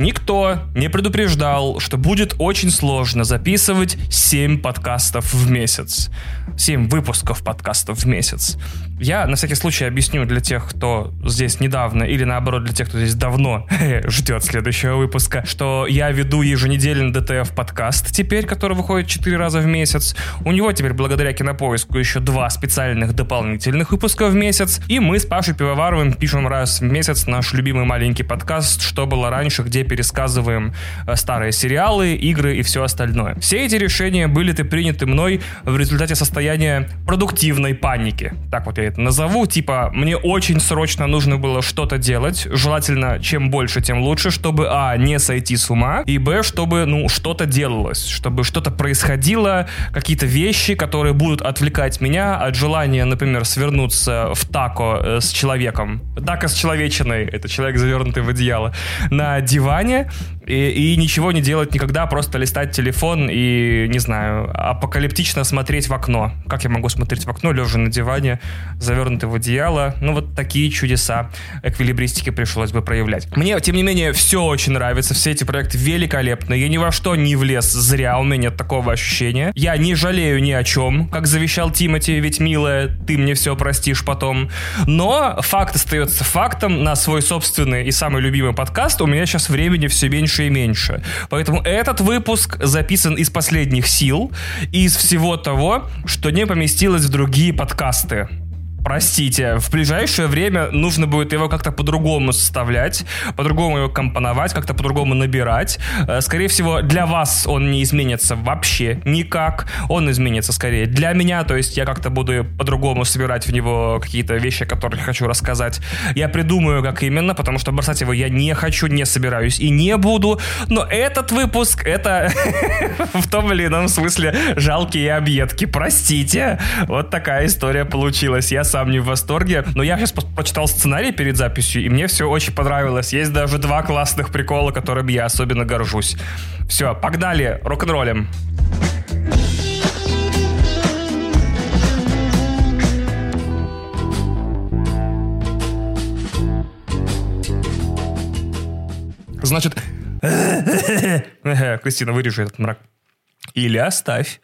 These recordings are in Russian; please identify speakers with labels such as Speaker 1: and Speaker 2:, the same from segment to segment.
Speaker 1: Никто не предупреждал, что будет очень сложно записывать 7 подкастов в месяц. 7 выпусков подкастов в месяц. Я на всякий случай объясню для тех, кто здесь недавно, или наоборот для тех, кто здесь давно ждет следующего выпуска, что я веду еженедельный ДТФ подкаст теперь, который выходит 4 раза в месяц. У него теперь благодаря кинопоиску еще два специальных дополнительных выпуска в месяц. И мы с Пашей Пивоваровым пишем раз в месяц наш любимый маленький подкаст «Что было раньше», где пересказываем э, старые сериалы, игры и все остальное. Все эти решения были приняты мной в результате состояния продуктивной паники. Так вот я назову. Типа, мне очень срочно нужно было что-то делать. Желательно, чем больше, тем лучше, чтобы, а, не сойти с ума, и, б, чтобы, ну, что-то делалось, чтобы что-то происходило, какие-то вещи, которые будут отвлекать меня от желания, например, свернуться в тако э, с человеком. Тако с человечиной, это человек, завернутый в одеяло, на диване, и, и ничего не делать никогда, просто листать телефон и, не знаю, апокалиптично смотреть в окно. Как я могу смотреть в окно, лежа на диване, завернутый в одеяло? Ну, вот такие чудеса эквилибристики пришлось бы проявлять. Мне, тем не менее, все очень нравится, все эти проекты великолепны. Я ни во что не влез зря, у меня нет такого ощущения. Я не жалею ни о чем, как завещал Тимати, ведь, милая, ты мне все простишь потом. Но факт остается фактом. На свой собственный и самый любимый подкаст у меня сейчас времени все меньше меньше и меньше. Поэтому этот выпуск записан из последних сил, из всего того, что не поместилось в другие подкасты простите, в ближайшее время нужно будет его как-то по-другому составлять, по-другому его компоновать, как-то по-другому набирать. Э, скорее всего, для вас он не изменится вообще никак. Он изменится скорее для меня, то есть я как-то буду по-другому собирать в него какие-то вещи, которые хочу рассказать. Я придумаю, как именно, потому что бросать его я не хочу, не собираюсь и не буду. Но этот выпуск, это в том или ином смысле жалкие объедки. Простите. Вот такая история получилась. Я сам не в восторге. Но я сейчас прочитал сценарий перед записью, и мне все очень понравилось. Есть даже два классных прикола, которыми я особенно горжусь. Все, погнали, рок-н-роллем. Значит, Кристина, вырежи этот мрак. Или оставь.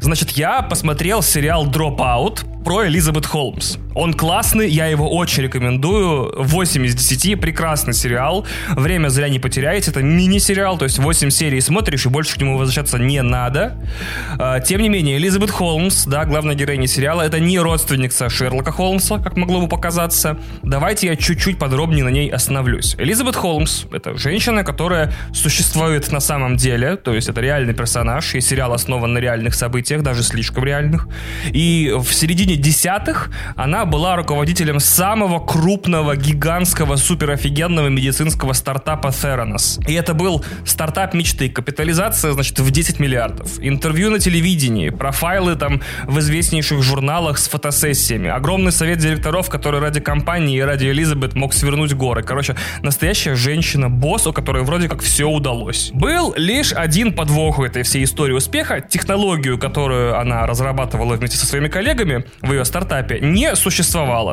Speaker 1: Значит, я посмотрел сериал Dropout про Элизабет Холмс. Он классный, я его очень рекомендую. 8 из 10, прекрасный сериал. Время зря не потеряете. Это мини-сериал, то есть 8 серий смотришь, и больше к нему возвращаться не надо. А, тем не менее, Элизабет Холмс, да, главная героиня сериала, это не родственница Шерлока Холмса, как могло бы показаться. Давайте я чуть-чуть подробнее на ней остановлюсь. Элизабет Холмс — это женщина, которая существует на самом деле, то есть это реальный персонаж, и сериал основан на реальных событиях даже слишком реальных. И в середине десятых она была руководителем самого крупного, гигантского, суперофигенного медицинского стартапа Theranos. И это был стартап мечты. Капитализация, значит, в 10 миллиардов. Интервью на телевидении, профайлы там в известнейших журналах с фотосессиями. Огромный совет директоров, который ради компании и ради Элизабет мог свернуть горы. Короче, настоящая женщина, босс, у которой вроде как все удалось. Был лишь один подвох у этой всей истории успеха. Технологию, которую она разрабатывала вместе со своими коллегами в ее стартапе, не существовало.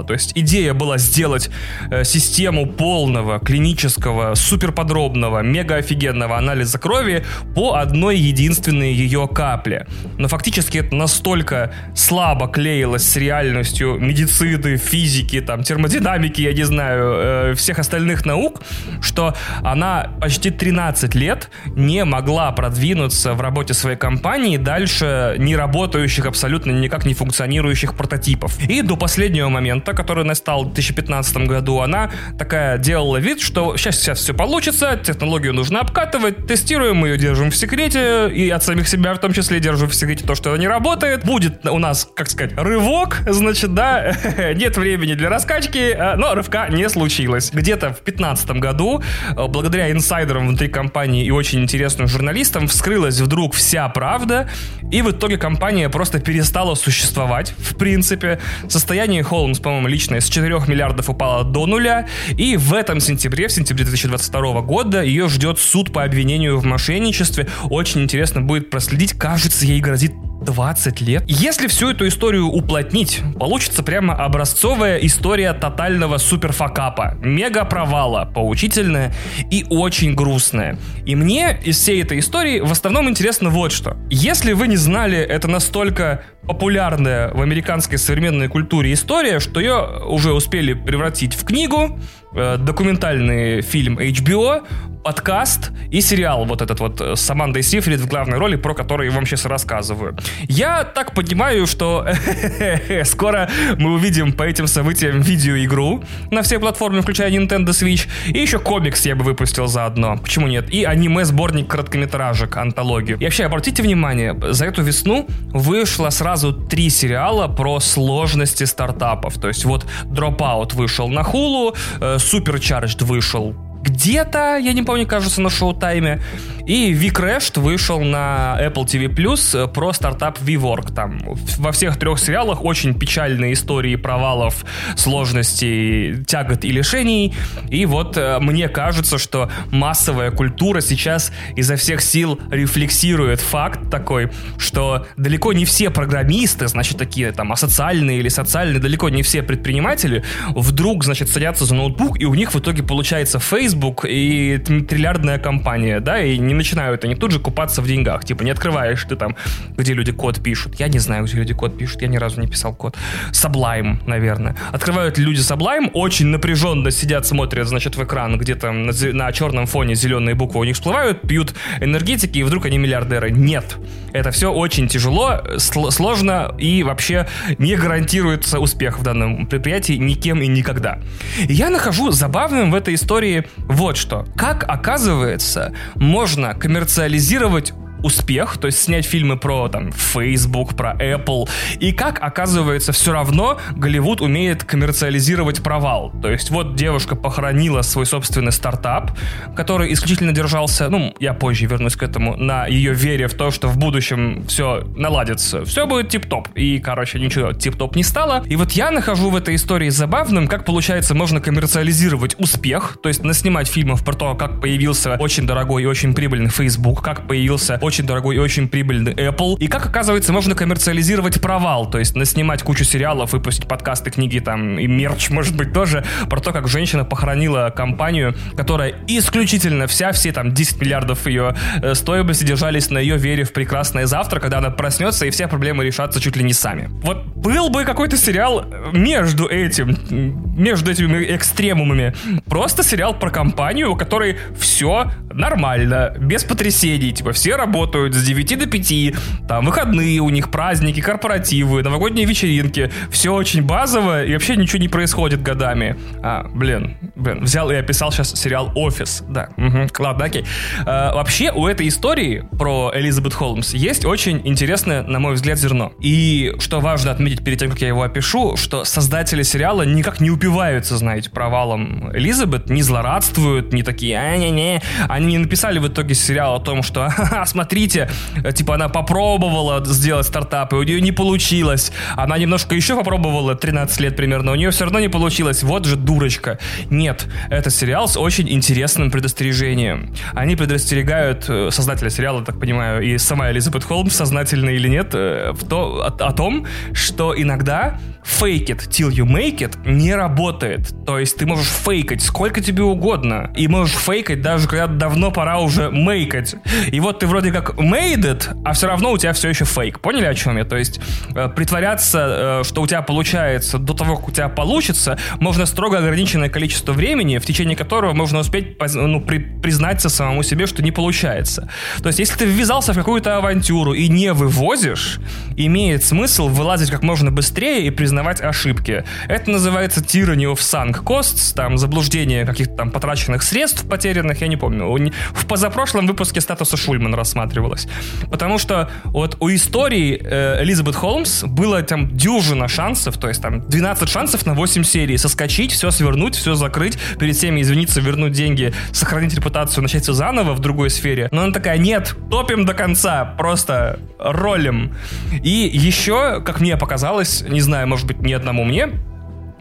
Speaker 1: То есть идея была сделать э, систему полного, клинического, суперподробного, мега офигенного анализа крови по одной единственной ее капле. Но фактически это настолько слабо клеилось с реальностью медицины, физики, там, термодинамики, я не знаю, э, всех остальных наук, что она почти 13 лет не могла продвинуться в работе своей компании дальше не работающих, абсолютно никак не функционирующих прототипов. И до последнего момента, который настал в 2015 году, она такая делала вид, что сейчас, сейчас все получится, технологию нужно обкатывать, тестируем, ее держим в секрете, и от самих себя в том числе держим в секрете то, что она не работает. Будет у нас, как сказать, рывок, значит, да, нет времени для раскачки, а, но рывка не случилось. Где-то в 2015 году, э, благодаря инсайдерам внутри компании и очень интересным журналистам, вскрылась вдруг вся правда, и в итоге компания просто перестала существовать, в принципе. Состояние Холмс, по-моему, личное с 4 миллиардов упало до нуля. И в этом сентябре, в сентябре 2022 года, ее ждет суд по обвинению в мошенничестве. Очень интересно будет проследить. Кажется, ей грозит 20 лет. Если всю эту историю уплотнить, получится прямо образцовая история тотального суперфакапа, мега провала, поучительная и очень грустная. И мне из всей этой истории в основном интересно вот что. Если вы не знали, это настолько популярная в американской современной культуре история, что ее уже успели превратить в книгу, э, документальный фильм HBO, подкаст и сериал вот этот вот с Амандой Сифрид в главной роли, про который я вам сейчас рассказываю. Я так понимаю, что скоро мы увидим по этим событиям видеоигру на все платформы, включая Nintendo Switch, и еще комикс я бы выпустил заодно. Почему нет? И аниме-сборник короткометражек, антологию. И вообще, обратите внимание, за эту весну вышло сразу три сериала про сложности стартапов. То есть вот Dropout вышел на Hulu, э, Supercharged вышел где-то, я не помню, кажется, на шоу-тайме. И V-Crashed вышел на Apple TV Plus про стартап VWork. Там во всех трех сериалах очень печальные истории провалов, сложностей, тягот и лишений. И вот э, мне кажется, что массовая культура сейчас изо всех сил рефлексирует факт такой, что далеко не все программисты, значит, такие там асоциальные или социальные, далеко не все предприниматели вдруг, значит, садятся за ноутбук, и у них в итоге получается Facebook и триллиардная компания, да, и не начинают они тут же купаться в деньгах. Типа, не открываешь ты там, где люди код пишут. Я не знаю, где люди код пишут, я ни разу не писал код. Sublime, наверное. Открывают люди Sublime, очень напряженно сидят, смотрят, значит, в экран, где там на, на черном фоне зеленые буквы у них всплывают, пьют энергетики, и вдруг они миллиардеры. Нет. Это все очень тяжело, сложно и вообще не гарантируется успех в данном предприятии никем и никогда. Я нахожу забавным в этой истории вот что. Как оказывается, можно коммерциализировать успех, то есть снять фильмы про там Facebook, про Apple, и как оказывается все равно Голливуд умеет коммерциализировать провал. То есть вот девушка похоронила свой собственный стартап, который исключительно держался, ну, я позже вернусь к этому, на ее вере в то, что в будущем все наладится, все будет тип-топ. И, короче, ничего тип-топ не стало. И вот я нахожу в этой истории забавным, как получается можно коммерциализировать успех, то есть наснимать фильмов про то, как появился очень дорогой и очень прибыльный Facebook, как появился очень очень дорогой и очень прибыльный Apple. И как оказывается, можно коммерциализировать провал, то есть наснимать кучу сериалов, выпустить подкасты, книги там и мерч, может быть, тоже, про то, как женщина похоронила компанию, которая исключительно вся, все там 10 миллиардов ее э, стоимости держались на ее вере в прекрасное завтра, когда она проснется и все проблемы решатся чуть ли не сами. Вот был бы какой-то сериал между этим, между этими экстремумами. Просто сериал про компанию, у которой все нормально, без потрясений, типа все работают работают с 9 до 5, там выходные у них, праздники, корпоративы, новогодние вечеринки, все очень базово и вообще ничего не происходит годами. А, блин, блин, взял и описал сейчас сериал «Офис», да, угу, ладно, окей. А, вообще у этой истории про Элизабет Холмс есть очень интересное, на мой взгляд, зерно. И что важно отметить перед тем, как я его опишу, что создатели сериала никак не упиваются, знаете, провалом Элизабет, не злорадствуют, не такие, а не не Они не написали в итоге сериал о том, что, смотри, смотрите, э, типа она попробовала сделать стартап, и у нее не получилось. Она немножко еще попробовала 13 лет примерно, у нее все равно не получилось. Вот же дурочка. Нет, это сериал с очень интересным предостережением. Они предостерегают э, создателя сериала, так понимаю, и сама Элизабет Холмс, сознательно или нет, э, в то, о, о том, что иногда fake it till you make it не работает. То есть ты можешь фейкать сколько тебе угодно. И можешь фейкать даже когда давно пора уже мейкать. И вот ты вроде как made it, а все равно у тебя все еще фейк. Поняли, о чем я? То есть э, притворяться, э, что у тебя получается до того, как у тебя получится, можно строго ограниченное количество времени, в течение которого можно успеть ну, при, признаться самому себе, что не получается. То есть если ты ввязался в какую-то авантюру и не вывозишь, имеет смысл вылазить как можно быстрее и признавать ошибки. Это называется tyranny of sunk costs, там заблуждение каких-то там потраченных средств потерянных, я не помню. В позапрошлом выпуске статуса Шульман рассматривалось. Потому что вот у истории э, Элизабет Холмс было там дюжина шансов, то есть там 12 шансов на 8 серий соскочить, все свернуть, все закрыть, перед всеми извиниться, вернуть деньги, сохранить репутацию, начать все заново в другой сфере. Но она такая, нет, топим до конца, просто ролим. И еще, как мне показалось, не знаю, может быть, ни одному мне,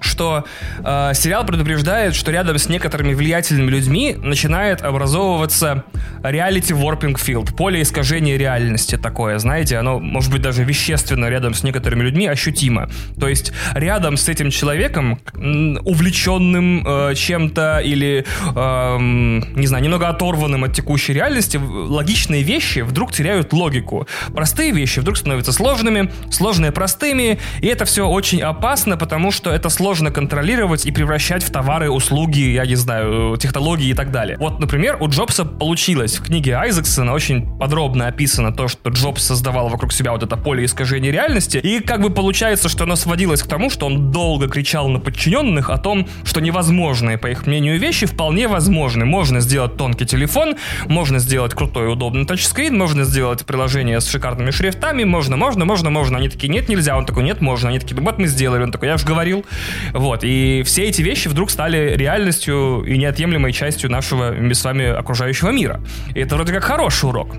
Speaker 1: что э, сериал предупреждает, что рядом с некоторыми влиятельными людьми начинает образовываться reality warping field, поле искажения реальности такое, знаете, оно может быть даже вещественно рядом с некоторыми людьми ощутимо. То есть рядом с этим человеком, увлеченным э, чем-то или, э, не знаю, немного оторванным от текущей реальности, логичные вещи вдруг теряют логику. Простые вещи вдруг становятся сложными, сложные простыми, и это все очень опасно, потому что это сложно контролировать и превращать в товары, услуги, я не знаю, технологии и так далее. Вот, например, у Джобса получилось. В книге Айзексона очень подробно описано то, что Джобс создавал вокруг себя вот это поле искажения реальности, и как бы получается, что оно сводилось к тому, что он долго кричал на подчиненных о том, что невозможные, по их мнению, вещи вполне возможны. Можно сделать тонкий телефон, можно сделать крутой удобный тачскрин, можно сделать приложение с шикарными шрифтами, можно, можно, можно, можно. Они такие, нет, нельзя. Он такой, нет, можно. Они такие, вот мы сделали. Он такой, я же говорил. Вот. И все эти вещи вдруг стали реальностью и неотъемлемой частью нашего с вами окружающего мира. И это вроде как хороший урок.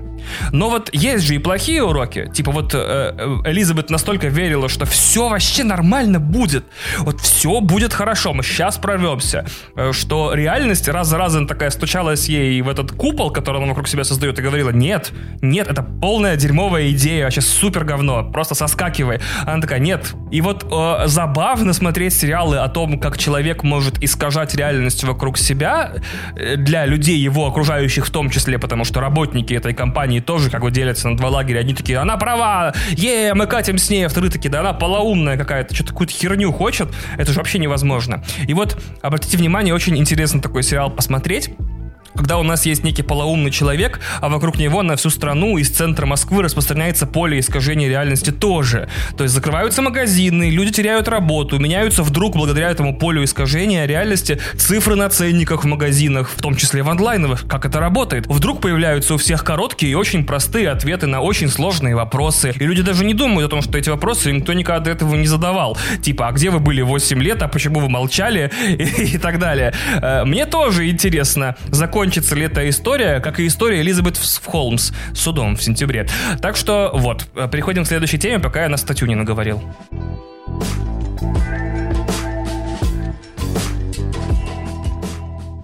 Speaker 1: Но вот есть же и плохие уроки. Типа вот э, э, Элизабет настолько верила, что все вообще нормально будет. Вот все будет хорошо, мы сейчас прорвемся. Э, что реальность раз за разом такая стучалась ей в этот купол, который она вокруг себя создает, и говорила, нет, нет, это полная дерьмовая идея, вообще супер говно, просто соскакивай. Она такая, нет. И вот э, забавно смотреть сериалы о том, как человек может искажать реальность вокруг себя э, для людей, его окружающих в том числе, потому что работники этой компании тоже как бы делятся на два лагеря. Одни такие, она права, е, мы катим с ней, а вторые такие, да она полоумная какая-то, что-то какую-то херню хочет. Это же вообще невозможно. И вот, обратите внимание, очень интересно такой сериал посмотреть когда у нас есть некий полоумный человек, а вокруг него на всю страну из центра Москвы распространяется поле искажения реальности тоже. То есть закрываются магазины, люди теряют работу, меняются вдруг благодаря этому полю искажения реальности цифры на ценниках в магазинах, в том числе в онлайновых. Как это работает? Вдруг появляются у всех короткие и очень простые ответы на очень сложные вопросы. И люди даже не думают о том, что эти вопросы никто никогда до этого не задавал. Типа, а где вы были 8 лет, а почему вы молчали? И, и так далее. Э, мне тоже интересно, закон закончится ли эта история, как и история Элизабет Холмс с судом в сентябре. Так что вот, э, переходим к следующей теме, пока я на статью не наговорил.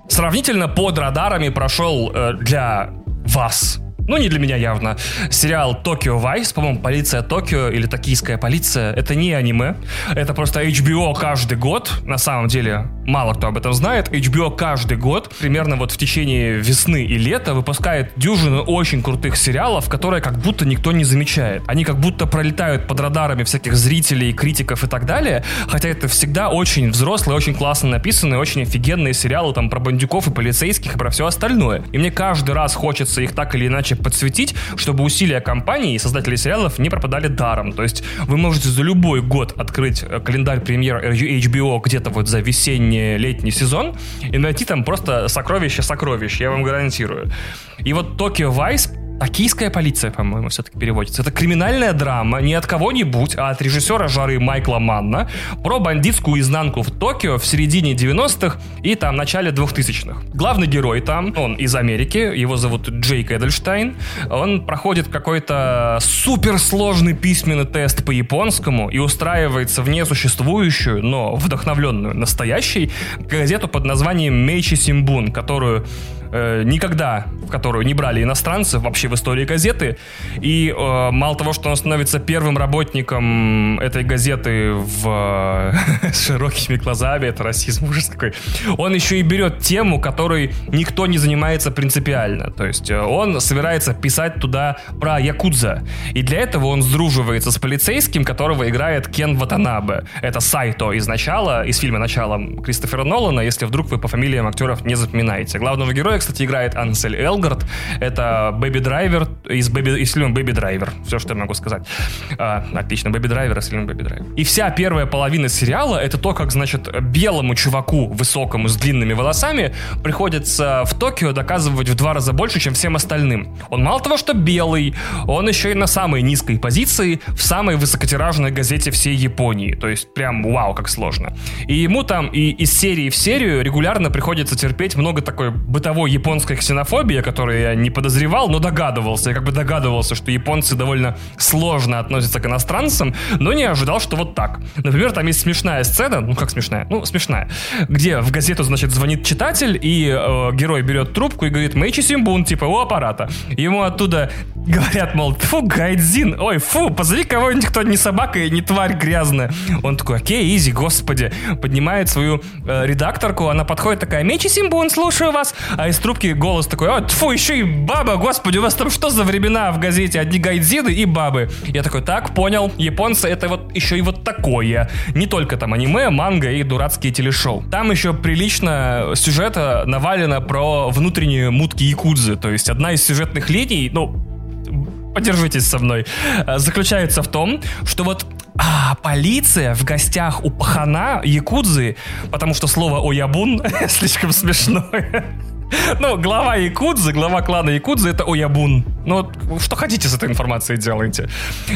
Speaker 1: Сравнительно под радарами прошел э, для вас ну не для меня явно, сериал Токио Вайс, по-моему, Полиция Токио или Токийская полиция, это не аниме, это просто HBO каждый год, на самом деле, мало кто об этом знает, HBO каждый год, примерно вот в течение весны и лета, выпускает дюжину очень крутых сериалов, которые как будто никто не замечает. Они как будто пролетают под радарами всяких зрителей, критиков и так далее, хотя это всегда очень взрослые, очень классно написанные, очень офигенные сериалы там про бандюков и полицейских и про все остальное. И мне каждый раз хочется их так или иначе подсветить, чтобы усилия компании и создателей сериалов не пропадали даром. То есть вы можете за любой год открыть э, календарь премьер HBO где-то вот за весенний, летний сезон и найти там просто сокровища сокровищ, я вам гарантирую. И вот Tokyo Vice Токийская полиция, по-моему, все-таки переводится. Это криминальная драма не от кого-нибудь, а от режиссера жары Майкла Манна про бандитскую изнанку в Токио в середине 90-х и там начале 2000-х. Главный герой там, он из Америки, его зовут Джейк Эдельштайн. Он проходит какой-то суперсложный письменный тест по японскому и устраивается в несуществующую, но вдохновленную настоящей газету под названием Мейчи Симбун, которую э, никогда, в которую не брали иностранцев вообще в истории газеты. И э, мало того, что он становится первым работником этой газеты в, э, с широкими глазами, это расизм, ужас какой, он еще и берет тему, которой никто не занимается принципиально. То есть э, он собирается писать туда про Якудза. И для этого он сдруживается с полицейским, которого играет Кен Ватанабе. Это Сайто из начала, из фильма «Начало» Кристофера Нолана, если вдруг вы по фамилиям актеров не запоминаете. Главного героя кстати, играет Ансель Элгард. Это Baby Driver из, Baby, из фильма Baby Driver. Все, что я могу сказать. А, отлично, Baby Driver из фильма Baby Driver. И вся первая половина сериала это то, как, значит, белому чуваку, высокому, с длинными волосами, приходится в Токио доказывать в два раза больше, чем всем остальным. Он мало того, что белый, он еще и на самой низкой позиции в самой высокотиражной газете всей Японии. То есть прям вау, как сложно. И ему там и из серии в серию регулярно приходится терпеть много такой бытовой японская ксенофобия, которую я не подозревал, но догадывался. Я как бы догадывался, что японцы довольно сложно относятся к иностранцам, но не ожидал, что вот так. Например, там есть смешная сцена, ну как смешная? Ну, смешная. Где в газету, значит, звонит читатель, и э, герой берет трубку и говорит «Мэйчи Симбун», типа у аппарата. Ему оттуда говорят, мол, фу, Гайдзин, ой, фу, позови кого-нибудь, кто не собака и не тварь грязная. Он такой, окей, изи, господи. Поднимает свою э, редакторку, она подходит такая, Мечи Симбун, слушаю вас. А из трубки голос такой, о, тьфу, еще и баба, господи, у вас там что за времена в газете? Одни гайдзины и бабы. Я такой, так, понял, японцы это вот еще и вот такое. Не только там аниме, манга и дурацкие телешоу. Там еще прилично сюжета навалено про внутренние мутки якудзы. То есть одна из сюжетных линий, ну, подержитесь со мной, э, заключается в том, что вот а, полиция в гостях у пахана якудзы, потому что слово «оябун» слишком смешное. Ну, глава Якудзы, глава клана Якудзы это Оябун. Ну, что хотите с этой информацией делайте.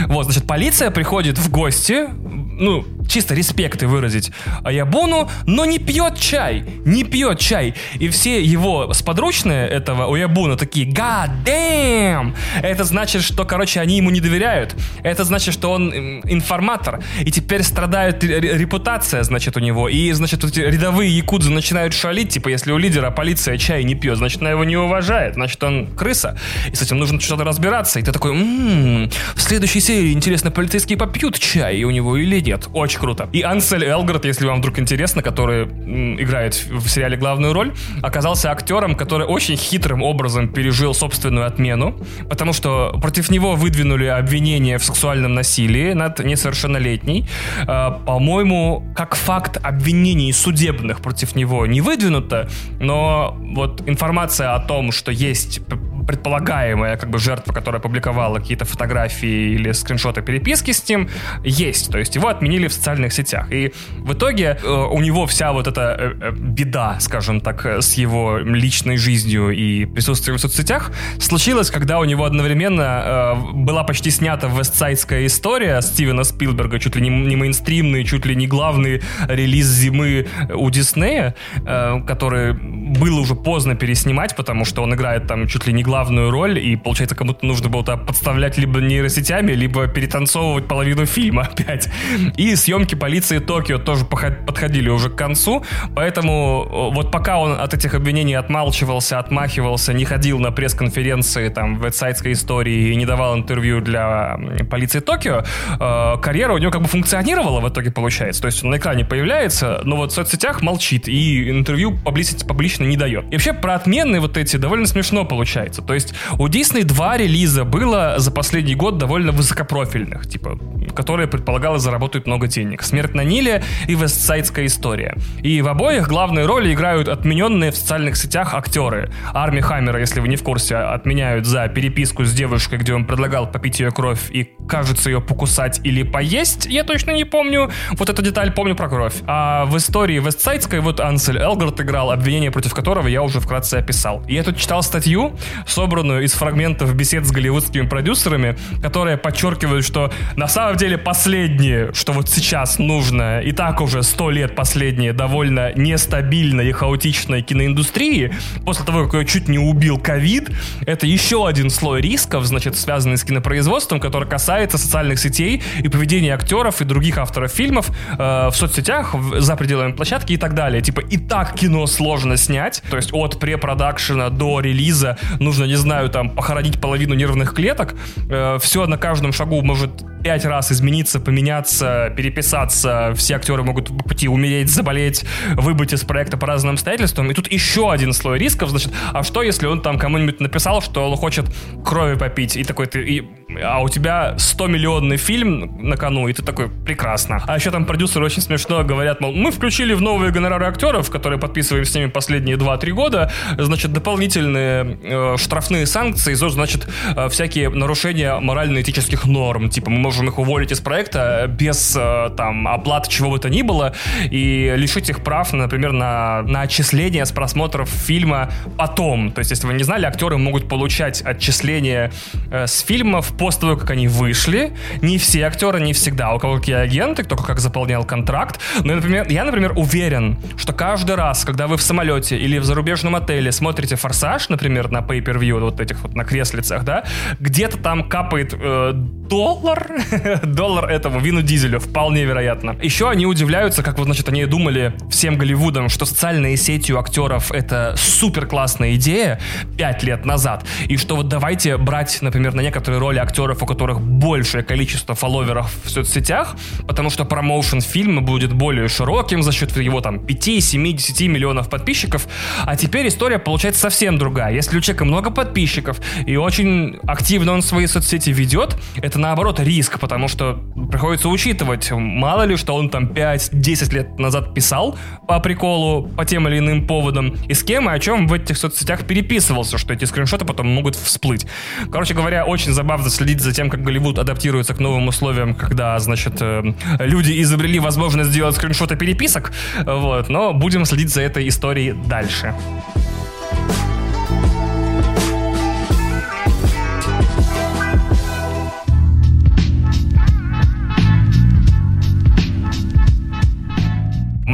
Speaker 1: Вот, значит, полиция приходит в гости, ну, чисто респекты выразить Аябуну, но не пьет чай, не пьет чай. И все его сподручные этого Аябуна такие, god damn! Это значит, что, короче, они ему не доверяют. Это значит, что он информатор. И теперь страдает репутация, значит, у него. И, значит, эти рядовые якудзы начинают шалить, типа, если у лидера полиция чай не пьет, значит, она его не уважает, значит, он крыса. И с этим нужно что-то разбираться. И ты такой, м-м, в следующей серии, интересно, полицейские попьют чай у него или нет? Очень круто. И Ансель Элгард, если вам вдруг интересно, который м, играет в сериале главную роль, оказался актером, который очень хитрым образом пережил собственную отмену, потому что против него выдвинули обвинение в сексуальном насилии над несовершеннолетней. Э, по-моему, как факт обвинений судебных против него не выдвинуто, но вот информация о том, что есть предполагаемая как бы жертва, которая публиковала какие-то фотографии или скриншоты переписки с ним, есть. То есть его отменили в социальных сетях. И в итоге э, у него вся вот эта э, э беда, скажем так, с его личной жизнью и присутствием в соцсетях случилась, когда у него одновременно была почти снята вестсайдская история Стивена Спилберга, чуть ли не, не мейнстримный, чуть ли не главный релиз зимы у Диснея, который было уже поздно переснимать, потому что он играет там чуть ли не главную роль, и, получается, кому-то нужно было туда подставлять либо нейросетями, либо перетанцовывать половину фильма опять. И съемки полиции Токио тоже подходили уже к концу, поэтому вот пока он от этих обвинений отмалчивался, отмахивался, не ходил на пресс-конференции там в веб-сайтской истории и не давал интервью для полиции Токио, э, карьера у него как бы функционировала в итоге, получается. То есть он на экране появляется, но вот в соцсетях молчит и интервью публично, не дает. И вообще про отмены вот эти довольно смешно получается. То есть у Disney два релиза было за последний год довольно высокопрофильных, типа, которые предполагало заработать много денег. «Смерть на Ниле» и «Вестсайдская история». И в обоих главные роли играют отмененные в социальных сетях актеры. Арми Хаммера, если вы не в курсе, отменяют за переписку с девушкой, где он предлагал попить ее кровь и, кажется, ее покусать или поесть. Я точно не помню. Вот эту деталь помню про кровь. А в истории Вестсайдской вот Ансель Элгард играл обвинение против которого я уже вкратце описал. Я тут читал статью, собранную из фрагментов бесед с голливудскими продюсерами, которые подчеркивают, что на самом деле последнее, что вот сейчас нужно, и так уже сто лет последнее, довольно нестабильной и хаотичной киноиндустрии, после того, как ее чуть не убил ковид, это еще один слой рисков, значит, связанный с кинопроизводством, который касается социальных сетей и поведения актеров и других авторов фильмов э, в соцсетях, в, за пределами площадки и так далее. Типа, и так кино сложно снять, то есть от препродакшена до релиза нужно, не знаю, там, похоронить половину нервных клеток. Э, все на каждом шагу может пять раз измениться, поменяться, переписаться. Все актеры могут по пути умереть, заболеть, выбыть из проекта по разным обстоятельствам. И тут еще один слой рисков, значит, а что, если он там кому-нибудь написал, что он хочет крови попить, и такой ты, и, а у тебя 100 миллионный фильм на кону, и ты такой, прекрасно. А еще там продюсеры очень смешно говорят, мол, мы включили в новые гонорары актеров, которые подписываем с ними последние 2-3 года, значит, дополнительные э, штрафные санкции, значит, э, всякие нарушения морально-этических норм, типа мы можем их уволить из проекта без э, там оплаты чего бы то ни было и лишить их прав, например, на, на отчисление с просмотров фильма потом. То есть, если вы не знали, актеры могут получать отчисления э, с фильмов после того, как они вышли. Не все актеры, не всегда. У кого какие агенты, кто как заполнял контракт. Но, например, я, например, уверен, что каждый раз, когда вы в самолете или в зарубежном отеле смотрите «Форсаж», например, на pay-per-view, вот этих вот на креслицах, да, где-то там капает э, доллар, доллар этому Вину Дизелю, вполне вероятно. Еще они удивляются, как вот, значит, они думали всем Голливудом, что социальные сети у актеров это супер классная идея пять лет назад, и что вот давайте брать, например, на некоторые роли актеров, у которых большее количество фолловеров в соцсетях, потому что промоушен фильма будет более широким за счет его там 5, 7, 10 миллионов подписчиков, а теперь история получается совсем другая. Если у человека много подписчиков и очень активно он свои соцсети ведет, это наоборот риск, потому что приходится учитывать, мало ли, что он там 5-10 лет назад писал по приколу, по тем или иным поводам, и с кем и о чем в этих соцсетях переписывался, что эти скриншоты потом могут всплыть. Короче говоря, очень забавно следить за тем, как Голливуд адаптируется к новым условиям, когда, значит, э, люди изобрели возможность сделать скриншоты переписок, вот, но будем следить за этой историей дальше.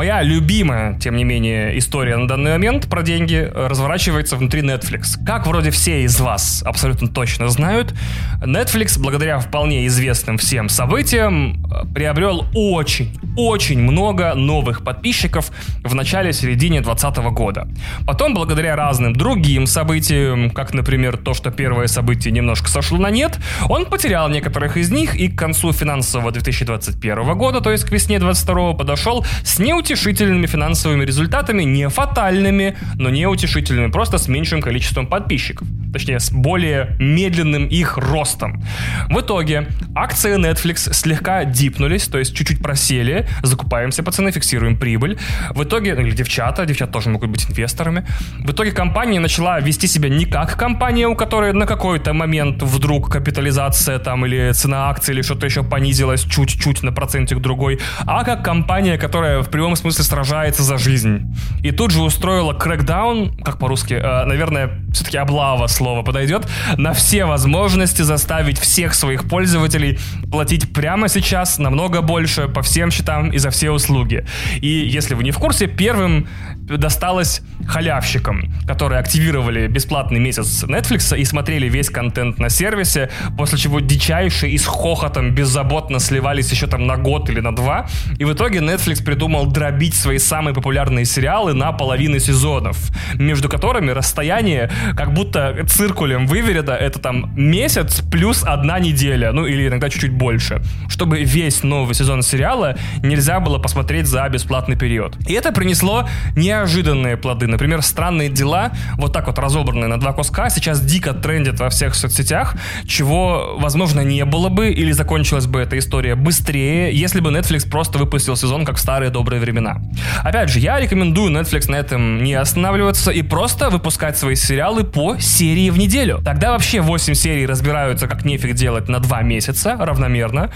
Speaker 1: Моя любимая, тем не менее, история на данный момент про деньги разворачивается внутри Netflix. Как вроде все из вас абсолютно точно знают, Netflix, благодаря вполне известным всем событиям, приобрел очень, очень много новых подписчиков в начале-середине 2020 года. Потом, благодаря разным другим событиям, как, например, то, что первое событие немножко сошло на нет, он потерял некоторых из них и к концу финансового 2021 года, то есть к весне 2022 подошел с неутешительным неутешительными финансовыми результатами, не фатальными, но неутешительными, просто с меньшим количеством подписчиков. Точнее, с более медленным их ростом. В итоге акции Netflix слегка дипнулись, то есть чуть-чуть просели, закупаемся пацаны, фиксируем прибыль. В итоге, ну, или девчата, девчата тоже могут быть инвесторами. В итоге компания начала вести себя не как компания, у которой на какой-то момент вдруг капитализация там или цена акций или что-то еще понизилась чуть-чуть на процентик другой, а как компания, которая в прямом смысле сражается за жизнь. И тут же устроила крэкдаун, как по-русски, э, наверное, все-таки облава слово подойдет, на все возможности заставить всех своих пользователей платить прямо сейчас намного больше по всем счетам и за все услуги. И если вы не в курсе, первым досталось халявщикам, которые активировали бесплатный месяц Netflix и смотрели весь контент на сервисе, после чего дичайше и с хохотом беззаботно сливались еще там на год или на два. И в итоге Netflix придумал дробить свои самые популярные сериалы на половины сезонов, между которыми расстояние как будто циркулем выверено, это там месяц плюс одна неделя, ну или иногда чуть-чуть больше, чтобы весь новый сезон сериала нельзя было посмотреть за бесплатный период. И это принесло неожиданные плоды. Например, «Странные дела», вот так вот разобранные на два куска, сейчас дико трендят во всех соцсетях, чего, возможно, не было бы или закончилась бы эта история быстрее, если бы Netflix просто выпустил сезон как в старые добрые времена. Опять же, я рекомендую Netflix на этом не останавливаться и просто выпускать свои сериалы по серии в неделю. Тогда вообще 8 серий разбираются, как нефиг делать на 2 месяца равномерно.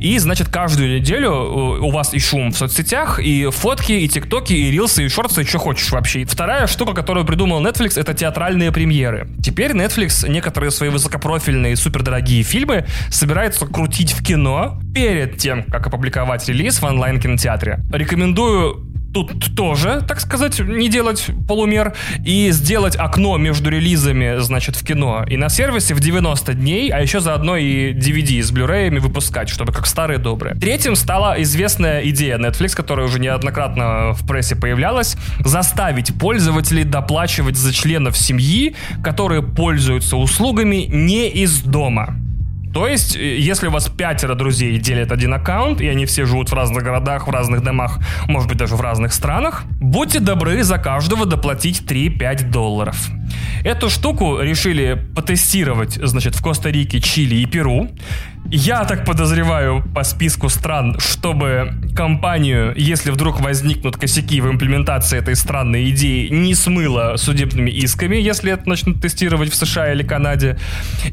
Speaker 1: И, значит, каждую неделю э, у вас и шум в соцсетях, и фотки, и тиктоки, и рилсы, и шорты, и что хочешь вообще. Вторая штука, которую придумал Netflix, это театральные премьеры. Теперь Netflix некоторые свои высокопрофильные, супердорогие фильмы собирается крутить в кино перед тем, как опубликовать релиз в онлайн-кинотеатре. Рекомендую тут тоже, так сказать, не делать полумер и сделать окно между релизами, значит, в кино и на сервисе в 90 дней, а еще заодно и DVD с блюреями выпускать, чтобы как старые добрые. Третьим стала известная идея Netflix, которая уже неоднократно в прессе появлялась, заставить пользователей доплачивать за членов семьи, которые пользуются услугами не из дома. То есть, э, если у вас пятеро друзей делят один аккаунт, и они все живут в разных городах, в разных домах, может быть, даже в разных странах, будьте добры за каждого доплатить 3-5 долларов. Эту штуку решили потестировать, значит, в Коста-Рике, Чили и Перу. Я так подозреваю по списку стран, чтобы компанию, если вдруг возникнут косяки в имплементации этой странной идеи, не смыло судебными исками, если это начнут тестировать в США или Канаде.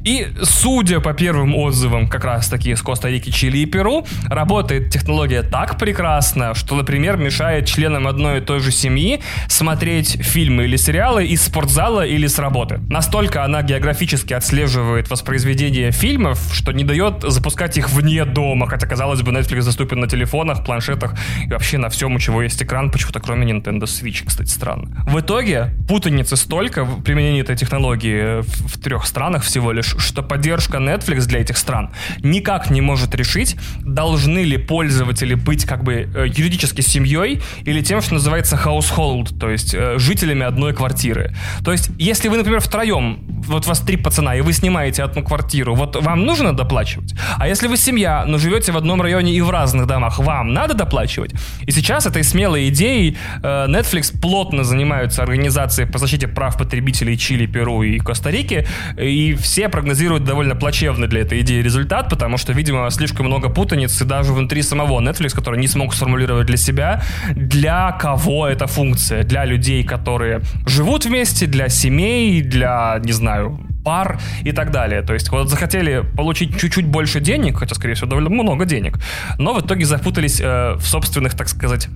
Speaker 1: И судя по первым отзывам как раз таки из Коста-Рики, Чили и Перу, работает технология так прекрасно, что, например, мешает членам одной и той же семьи смотреть фильмы или сериалы из спортзала или с работы. Настолько она географически отслеживает воспроизведение фильмов, что не дает запускать их вне дома, хотя, казалось бы, Netflix доступен на телефонах, планшетах и вообще на всем, у чего есть экран, почему-то кроме Nintendo Switch, кстати, странно. В итоге путаницы столько в применении этой технологии в, в трех странах всего лишь, что поддержка Netflix для этих стран никак не может решить, должны ли пользователи быть как бы э, юридически семьей или тем, что называется household, то есть э, жителями одной квартиры. То есть, если вы, например, втроем, вот вас три пацана, и вы снимаете одну квартиру, вот вам нужно доплачивать? А если вы семья, но живете в одном районе и в разных домах, вам надо доплачивать? И сейчас этой смелой идеей э, Netflix плотно занимаются организацией по защите прав потребителей Чили, Перу и Коста-Рики, и все прогнозируют довольно плачевный для этой идеи результат, потому что, видимо, слишком много путаницы даже внутри самого Netflix, который не смог сформулировать для себя, для кого эта функция. Для людей, которые живут вместе, для семей, для, не знаю, пар и так далее. То есть вот захотели получить чуть-чуть больше денег, хотя, скорее всего, довольно много денег, но в итоге запутались э, в собственных, так сказать,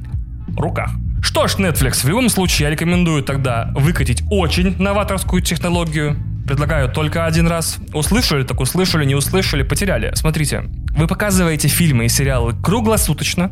Speaker 1: руках. Что ж, Netflix, в любом случае я рекомендую тогда выкатить очень новаторскую технологию. Предлагаю только один раз. Услышали, так услышали, не услышали, потеряли. Смотрите, вы показываете фильмы и сериалы круглосуточно,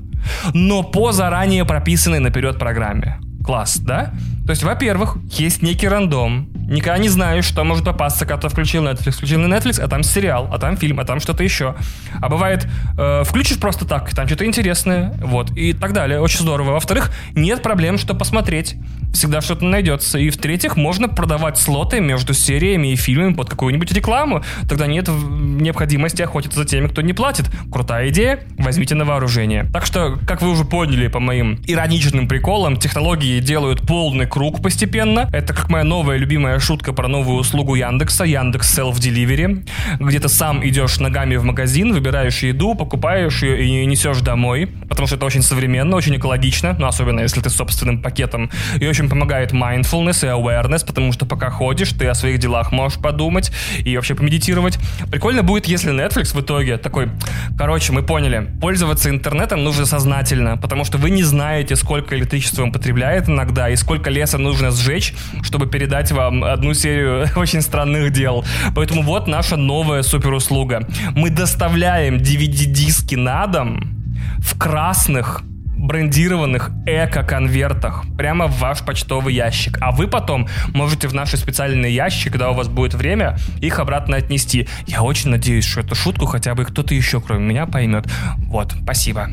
Speaker 1: но по заранее прописанной наперед программе. Класс, да? То есть, во-первых, есть некий рандом. Никогда не знаешь, что может попасться, когда ты включил Netflix. Включил на Netflix, а там сериал, а там фильм, а там что-то еще. А бывает, э, включишь просто так, там что-то интересное, вот, и так далее. Очень здорово. Во-вторых, нет проблем, что посмотреть. Всегда что-то найдется. И в-третьих, можно продавать слоты между сериями и фильмами под какую-нибудь рекламу. Тогда нет необходимости охотиться за теми, кто не платит. Крутая идея, возьмите на вооружение. Так что, как вы уже поняли по моим ироничным приколам, технологии делают полный круг постепенно. Это как моя новая любимая шутка про новую услугу Яндекса, Яндекс Self Delivery, где ты сам идешь ногами в магазин, выбираешь еду, покупаешь ее и несешь домой, потому что это очень современно, очень экологично, ну, особенно если ты с собственным пакетом. И очень помогает mindfulness и awareness, потому что пока ходишь, ты о своих делах можешь подумать и вообще помедитировать. Прикольно будет, если Netflix в итоге такой, короче, мы поняли, пользоваться интернетом нужно сознательно, потому что вы не знаете, сколько электричества он потребляет иногда и сколько леса леса нужно сжечь, чтобы передать вам одну серию очень странных дел. Поэтому вот наша новая суперуслуга. Мы доставляем DVD-диски на дом в красных брендированных эко-конвертах прямо в ваш почтовый ящик. А вы потом можете в наш специальный ящик, когда у вас будет время, их обратно отнести. Я очень надеюсь, что эту шутку хотя бы кто-то еще, кроме меня, поймет. Вот, спасибо.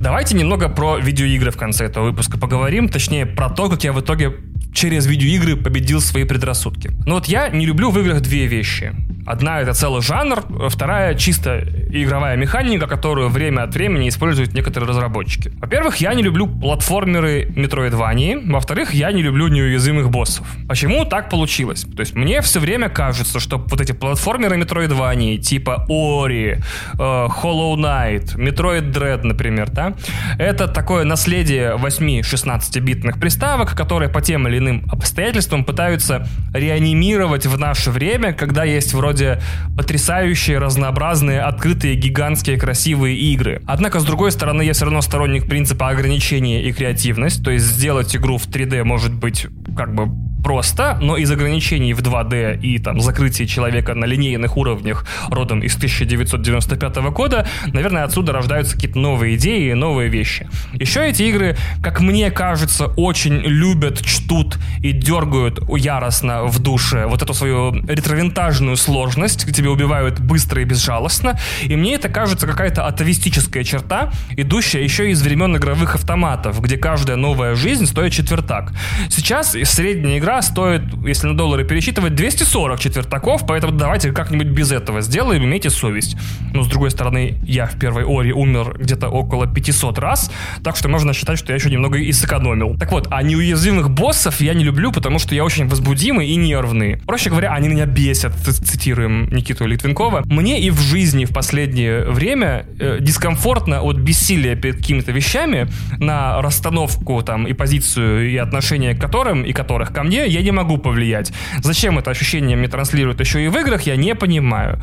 Speaker 1: Давайте немного про видеоигры в конце этого выпуска поговорим, точнее про то, как я в итоге через видеоигры победил свои предрассудки. Но вот я не люблю в играх две вещи. Одна это целый жанр, вторая чисто игровая механика, которую время от времени используют некоторые разработчики. Во-первых, я не люблю платформеры Метроидвании, во-вторых, я не люблю неуязвимых боссов. Почему так получилось? То есть мне все время кажется, что вот эти платформеры Метроидвании, типа Ори, э, Hollow Knight, Metroid Dread, например, да, это такое наследие 8-16-битных приставок, которые по тем или иным обстоятельствам пытаются реанимировать в наше время, когда есть вроде потрясающие, разнообразные, открытые, гигантские, красивые игры. Однако, с другой стороны, я все равно сторонник принципа ограничения и креативность, то есть сделать игру в 3D может быть как бы просто, но из ограничений в 2D и там закрытия человека на линейных уровнях родом из 1995 года, наверное, отсюда рождаются какие-то новые идеи, новые вещи. Еще эти игры, как мне кажется, очень любят, чтут и дергают яростно в душе вот эту свою ретровинтажную сложность, где тебя убивают быстро и безжалостно. И мне это кажется какая-то атовистическая черта, идущая еще из времен игровых автоматов, где каждая новая жизнь стоит четвертак. Сейчас средняя игра игра стоит, если на доллары пересчитывать, 240 четвертаков, поэтому давайте как-нибудь без этого сделаем, имейте совесть. Но, с другой стороны, я в первой Ори умер где-то около 500 раз, так что можно считать, что я еще немного и сэкономил. Так вот, а неуязвимых боссов я не люблю, потому что я очень возбудимый и нервный. Проще говоря, они меня бесят, цитируем Никиту Литвинкова. Мне и в жизни в последнее время э, дискомфортно от бессилия перед какими-то вещами на расстановку там и позицию и отношение к которым и которых ко мне я не могу повлиять. Зачем это ощущение мне транслируют еще и в играх, я не понимаю.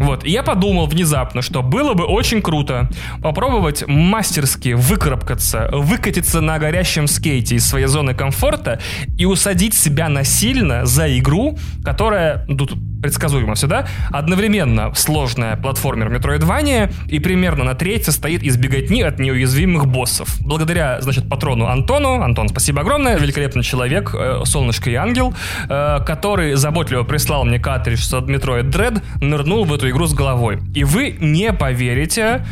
Speaker 1: Вот, и я подумал внезапно, что было бы очень круто попробовать мастерски выкарабкаться, выкатиться на горящем скейте из своей зоны комфорта и усадить себя насильно за игру, которая, ну, тут предсказуемо все, да? Одновременно сложная платформер Metroidvania и примерно на треть состоит из беготни от неуязвимых боссов. Благодаря, значит, патрону Антону, Антон, спасибо огромное, великолепный человек, э, солнышко и ангел, э, который заботливо прислал мне картридж с Metroid Dread, нырнул в эту игру с головой. И вы не поверите,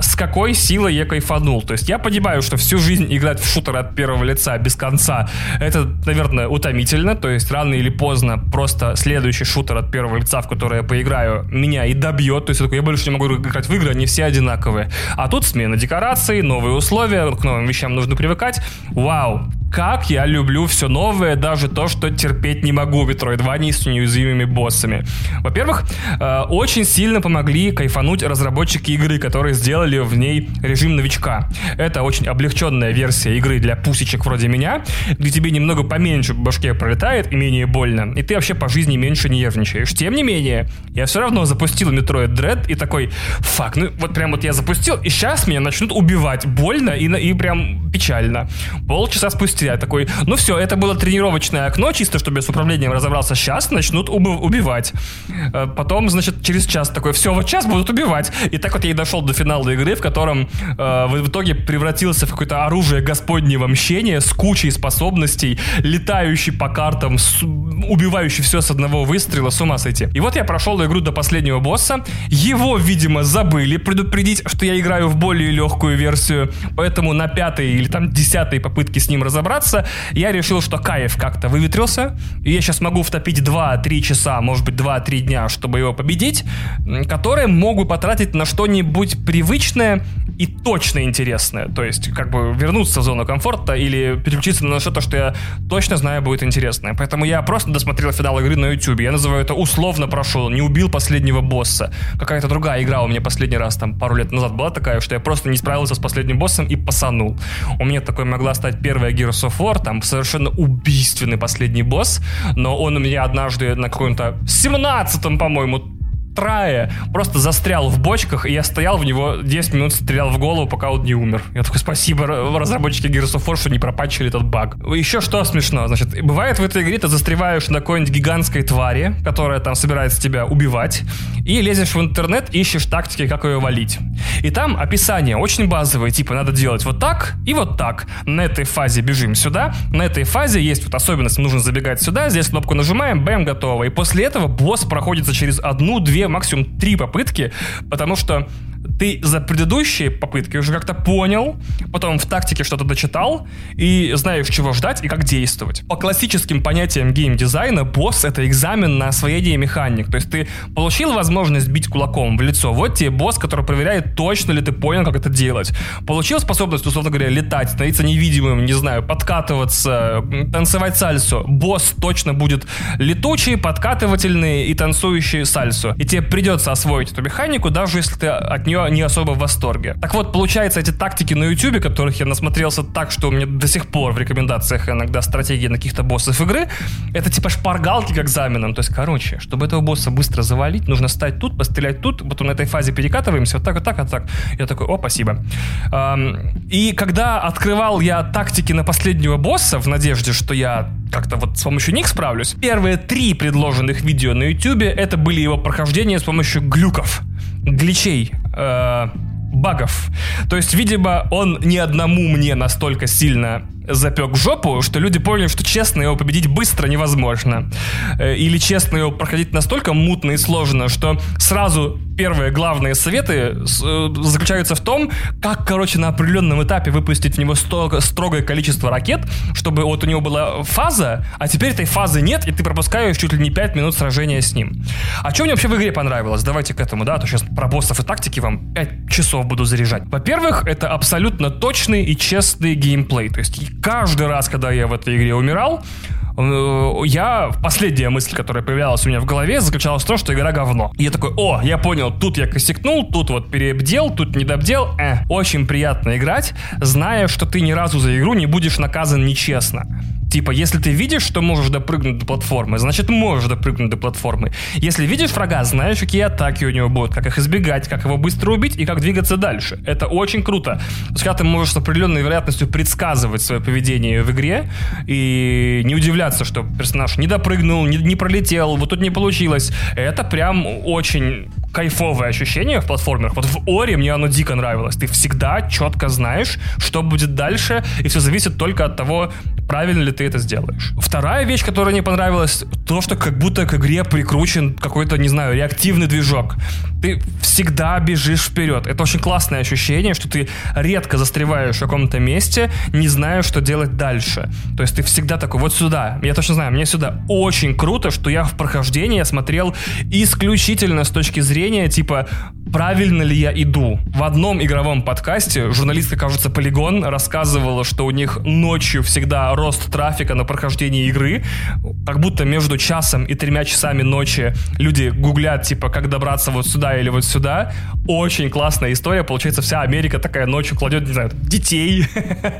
Speaker 1: с какой силой я кайфанул. То есть я понимаю, что всю жизнь играть в шутер от первого лица без конца, это, наверное, утомительно. То есть рано или поздно просто следующий шутер от первого лица, в который я поиграю, меня и добьет. То есть я, такой, я больше не могу играть в игры, они все одинаковые. А тут смена декораций, новые условия, к новым вещам нужно привыкать. Вау, как я люблю все новое, даже то, что терпеть не могу в Metroidvania с неуязвимыми боссами. Во-первых, э, очень сильно помогли кайфануть разработчики игры, которые сделали в ней режим новичка. Это очень облегченная версия игры для пусечек вроде меня, где тебе немного поменьше в башке пролетает и менее больно, и ты вообще по жизни меньше нервничаешь. Тем не менее, я все равно запустил Metroid Dread и такой, фак, ну вот прям вот я запустил, и сейчас меня начнут убивать больно и, и прям печально. Полчаса спустя. Я такой, ну все, это было тренировочное окно, чисто чтобы я с управлением разобрался. Сейчас начнут уб- убивать. Э, потом, значит, через час такой, все, вот сейчас будут убивать. И так вот я и дошел до финала игры, в котором э, в итоге превратился в какое-то оружие господнего мщения с кучей способностей, летающий по картам, с, убивающий все с одного выстрела, с ума сойти. И вот я прошел игру до последнего босса. Его, видимо, забыли предупредить, что я играю в более легкую версию, поэтому на пятой или там десятой попытке с ним разобраться я решил, что кайф как-то выветрился, и я сейчас могу втопить 2-3 часа, может быть 2-3 дня, чтобы его победить, которые могу потратить на что-нибудь привычное и точно интересное. То есть, как бы вернуться в зону комфорта или переключиться на что-то, что я точно знаю будет интересное. Поэтому я просто досмотрел финал игры на YouTube. Я называю это условно прошел, не убил последнего босса. Какая-то другая игра у меня последний раз, там, пару лет назад была такая, что я просто не справился с последним боссом и пасанул. У меня такой могла стать первая Gears of War, там совершенно убийственный последний босс, но он у меня однажды на каком-то 17-м, по-моему, трае просто застрял в бочках, и я стоял в него 10 минут, стрелял в голову, пока он не умер. Я такой, спасибо разработчики Gears of War, что не пропачили этот баг. Еще что смешно, значит, бывает в этой игре ты застреваешь на какой-нибудь гигантской твари, которая там собирается тебя убивать, и лезешь в интернет, ищешь тактики, как ее валить. И там описание очень базовое, типа надо делать вот так и вот так. На этой фазе бежим сюда, на этой фазе есть вот особенность, нужно забегать сюда, здесь кнопку нажимаем, бэм, готово. И после этого босс проходится через одну-две максимум три попытки, потому что ты за предыдущие попытки уже как-то понял, потом в тактике что-то дочитал и знаешь, чего ждать и как действовать. По классическим понятиям геймдизайна, босс — это экзамен на освоение механик. То есть ты получил возможность бить кулаком в лицо, вот тебе босс, который проверяет, точно ли ты понял, как это делать. Получил способность, условно говоря, летать, становиться невидимым, не знаю, подкатываться, танцевать сальсу. Босс точно будет летучий, подкатывательный и танцующий сальсу. И тебе придется освоить эту механику, даже если ты от нее не особо в восторге. Так вот, получается, эти тактики на YouTube, которых я насмотрелся так, что у меня до сих пор в рекомендациях иногда стратегии на каких-то боссов игры, это типа шпаргалки к экзаменам. То есть, короче, чтобы этого босса быстро завалить, нужно стать тут, пострелять тут, потом на этой фазе перекатываемся, вот так, вот так, вот так. Я такой, о, спасибо. И когда открывал я тактики на последнего босса в надежде, что я как-то вот с помощью них справлюсь, первые три предложенных видео на YouTube это были его прохождения с помощью глюков гличей, э, багов. То есть, видимо, он ни одному мне настолько сильно запек жопу, что люди поняли, что честно его победить быстро невозможно. Э, или честно его проходить настолько мутно и сложно, что сразу первые главные советы э, заключаются в том, как, короче, на определенном этапе выпустить в него строгое количество ракет, чтобы вот у него была фаза, а теперь этой фазы нет, и ты пропускаешь чуть ли не 5 минут сражения с ним. А что мне вообще в игре понравилось? Давайте к этому, да, а то сейчас про боссов и тактики вам 5 часов буду заряжать. Во-первых, это абсолютно точный и честный геймплей. То есть каждый раз, когда я в этой игре умирал, э, я, последняя мысль, которая появлялась у меня в голове, заключалась в том, что игра говно. И я такой, о, я понял, тут я косякнул, тут вот перебдел, тут недобдел. Э, очень приятно играть, зная, что ты ни разу за игру не будешь наказан нечестно. Типа, если ты видишь, что можешь допрыгнуть до платформы, значит, можешь допрыгнуть до платформы. Если видишь врага, знаешь, какие атаки у него будут, как их избегать, как его быстро убить и как двигаться дальше. Это очень круто. То есть, когда ты можешь с определенной вероятностью предсказывать свое поведение в игре и не удивляться, что персонаж не допрыгнул, не, не пролетел, вот тут не получилось. Это прям очень кайфовое ощущение в платформерах. Вот в Ори мне оно дико нравилось. Ты всегда четко знаешь, что будет дальше, и все зависит только от того, правильно ли ты это сделаешь. Вторая вещь, которая мне понравилась, то, что как будто к игре прикручен какой-то, не знаю, реактивный движок. Ты всегда бежишь вперед. Это очень классное ощущение, что ты редко застреваешь в каком-то месте, не зная, что делать дальше. То есть ты всегда такой, вот сюда. Я точно знаю, мне сюда очень круто, что я в прохождении смотрел исключительно с точки зрения, типа, правильно ли я иду. В одном игровом подкасте журналистка, кажется, Полигон рассказывала, что у них ночью всегда рост трафика на прохождении игры, как будто между часом и тремя часами ночи люди гуглят, типа, как добраться вот сюда или вот сюда. Очень классная история. Получается, вся Америка такая ночью кладет, не знаю, детей,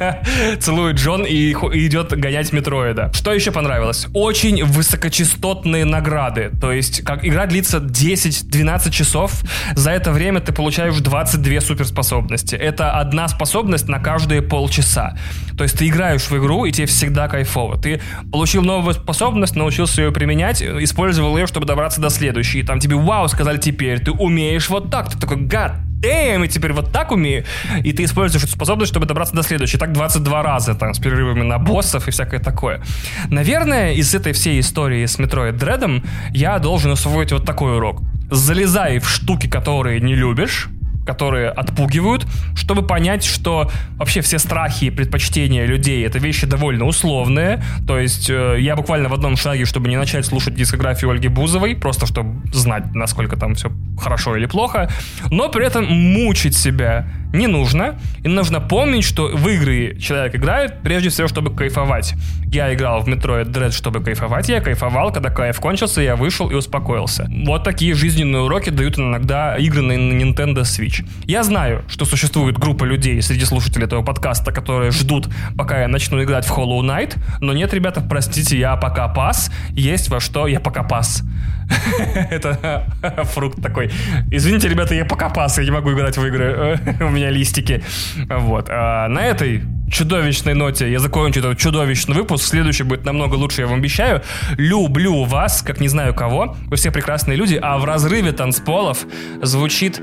Speaker 1: целует Джон и идет гонять метроида. Что еще понравилось? Очень высокочастотные награды. То есть, как игра длится 10-12 часов, за это время ты получаешь 22 суперспособности. Это одна способность на каждые полчаса. То есть ты играешь в игру, и тебе всегда кайфово. Ты получил новую способность, научился ее применять, использовал ее, чтобы добраться до следующей. И там тебе вау, сказали теперь, ты умеешь вот так. Ты такой, гад, damn, и теперь вот так умею. И ты используешь эту способность, чтобы добраться до следующей. Так 22 раза, там, с перерывами на боссов и всякое такое. Наверное, из этой всей истории с Metroid Dread я должен усвоить вот такой урок. Залезай в штуки, которые не любишь, которые отпугивают, чтобы понять, что вообще все страхи и предпочтения людей это вещи довольно условные. То есть э, я буквально в одном шаге, чтобы не начать слушать дискографию Ольги Бузовой, просто чтобы знать, насколько там все хорошо или плохо, но при этом мучить себя не нужно. И нужно помнить, что в игры человек играет прежде всего, чтобы кайфовать. Я играл в Metroid Dread, чтобы кайфовать. Я кайфовал, когда кайф кончился, я вышел и успокоился. Вот такие жизненные уроки дают иногда игры на Nintendo Switch. Я знаю, что существует группа людей среди слушателей этого подкаста, которые ждут, пока я начну играть в Hollow Knight, но нет, ребята, простите, я пока пас. Есть во что я пока пас. Это фрукт такой. Извините, ребята, я пока пас, я не могу играть в игры. У меня листики. Вот. А на этой чудовищной ноте я закончу этот чудовищный выпуск. Следующий будет намного лучше, я вам обещаю. Люблю вас, как не знаю кого. Вы все прекрасные люди. А в разрыве танцполов звучит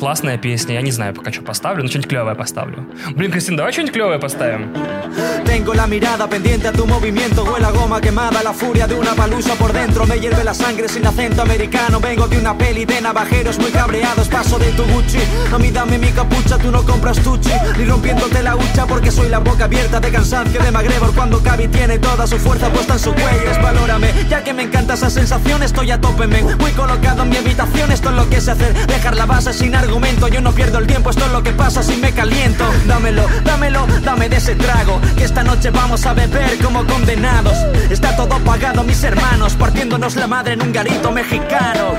Speaker 1: Классная песня, я не знаю пока что поставлю, но что-нибудь клевое поставлю. Блин, Кристина, давай что-нибудь клевое поставим. Tengo la mirada pendiente a tu movimiento, huele a goma quemada, la furia de una palusa por dentro, me hierve la sangre sin acento americano, vengo de una peli de navajeros muy cabreados, paso de tu Gucci, a mí dame mi capucha, tú no compras tucci, ni rompiéndote la hucha porque soy la boca abierta de cansancio de MacGregor cuando Cavi tiene toda su fuerza puesta en su cuello, valórame, ya que me encanta esa sensación, estoy a tope, men, muy colocado en mi habitación, esto es lo que sé hacer, dejar la base sin argumento Yo no pierdo el tiempo, esto es lo que pasa si me caliento. Dámelo, dámelo, dame de ese trago Que esta noche vamos a beber como condenados. Está todo pagado, mis hermanos Partiéndonos la madre en un garito mexicano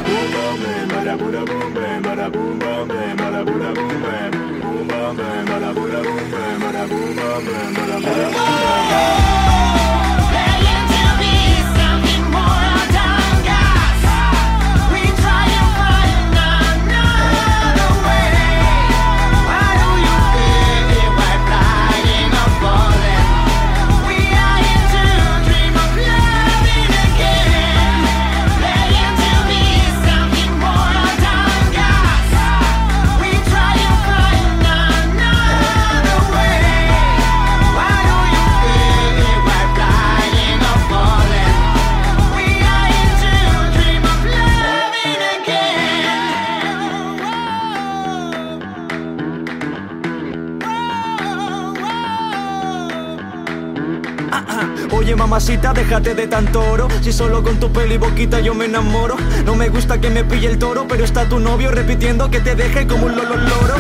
Speaker 2: Mamacita, déjate de tanto oro. Si solo con tu pelo y boquita yo me enamoro. No me gusta que me pille el toro, pero está tu novio repitiendo que te deje como un lolo loro.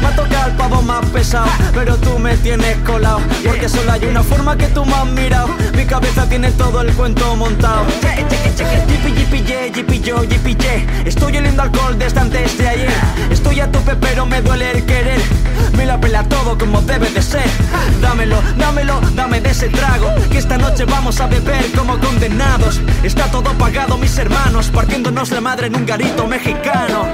Speaker 2: Me ha tocado el pavo más pesado, pero tú me tienes colado. Porque solo hay una forma que tú me has mirado. Mi cabeza tiene todo el cuento montado. Yipi, yo, Estoy oliendo alcohol desde antes de a tope, pero me duele el querer. Me la apela todo como debe de ser. Dámelo, dámelo, dame de ese trago. Que esta noche vamos a beber como condenados. Está todo pagado, mis hermanos, partiéndonos la madre en un garito mexicano.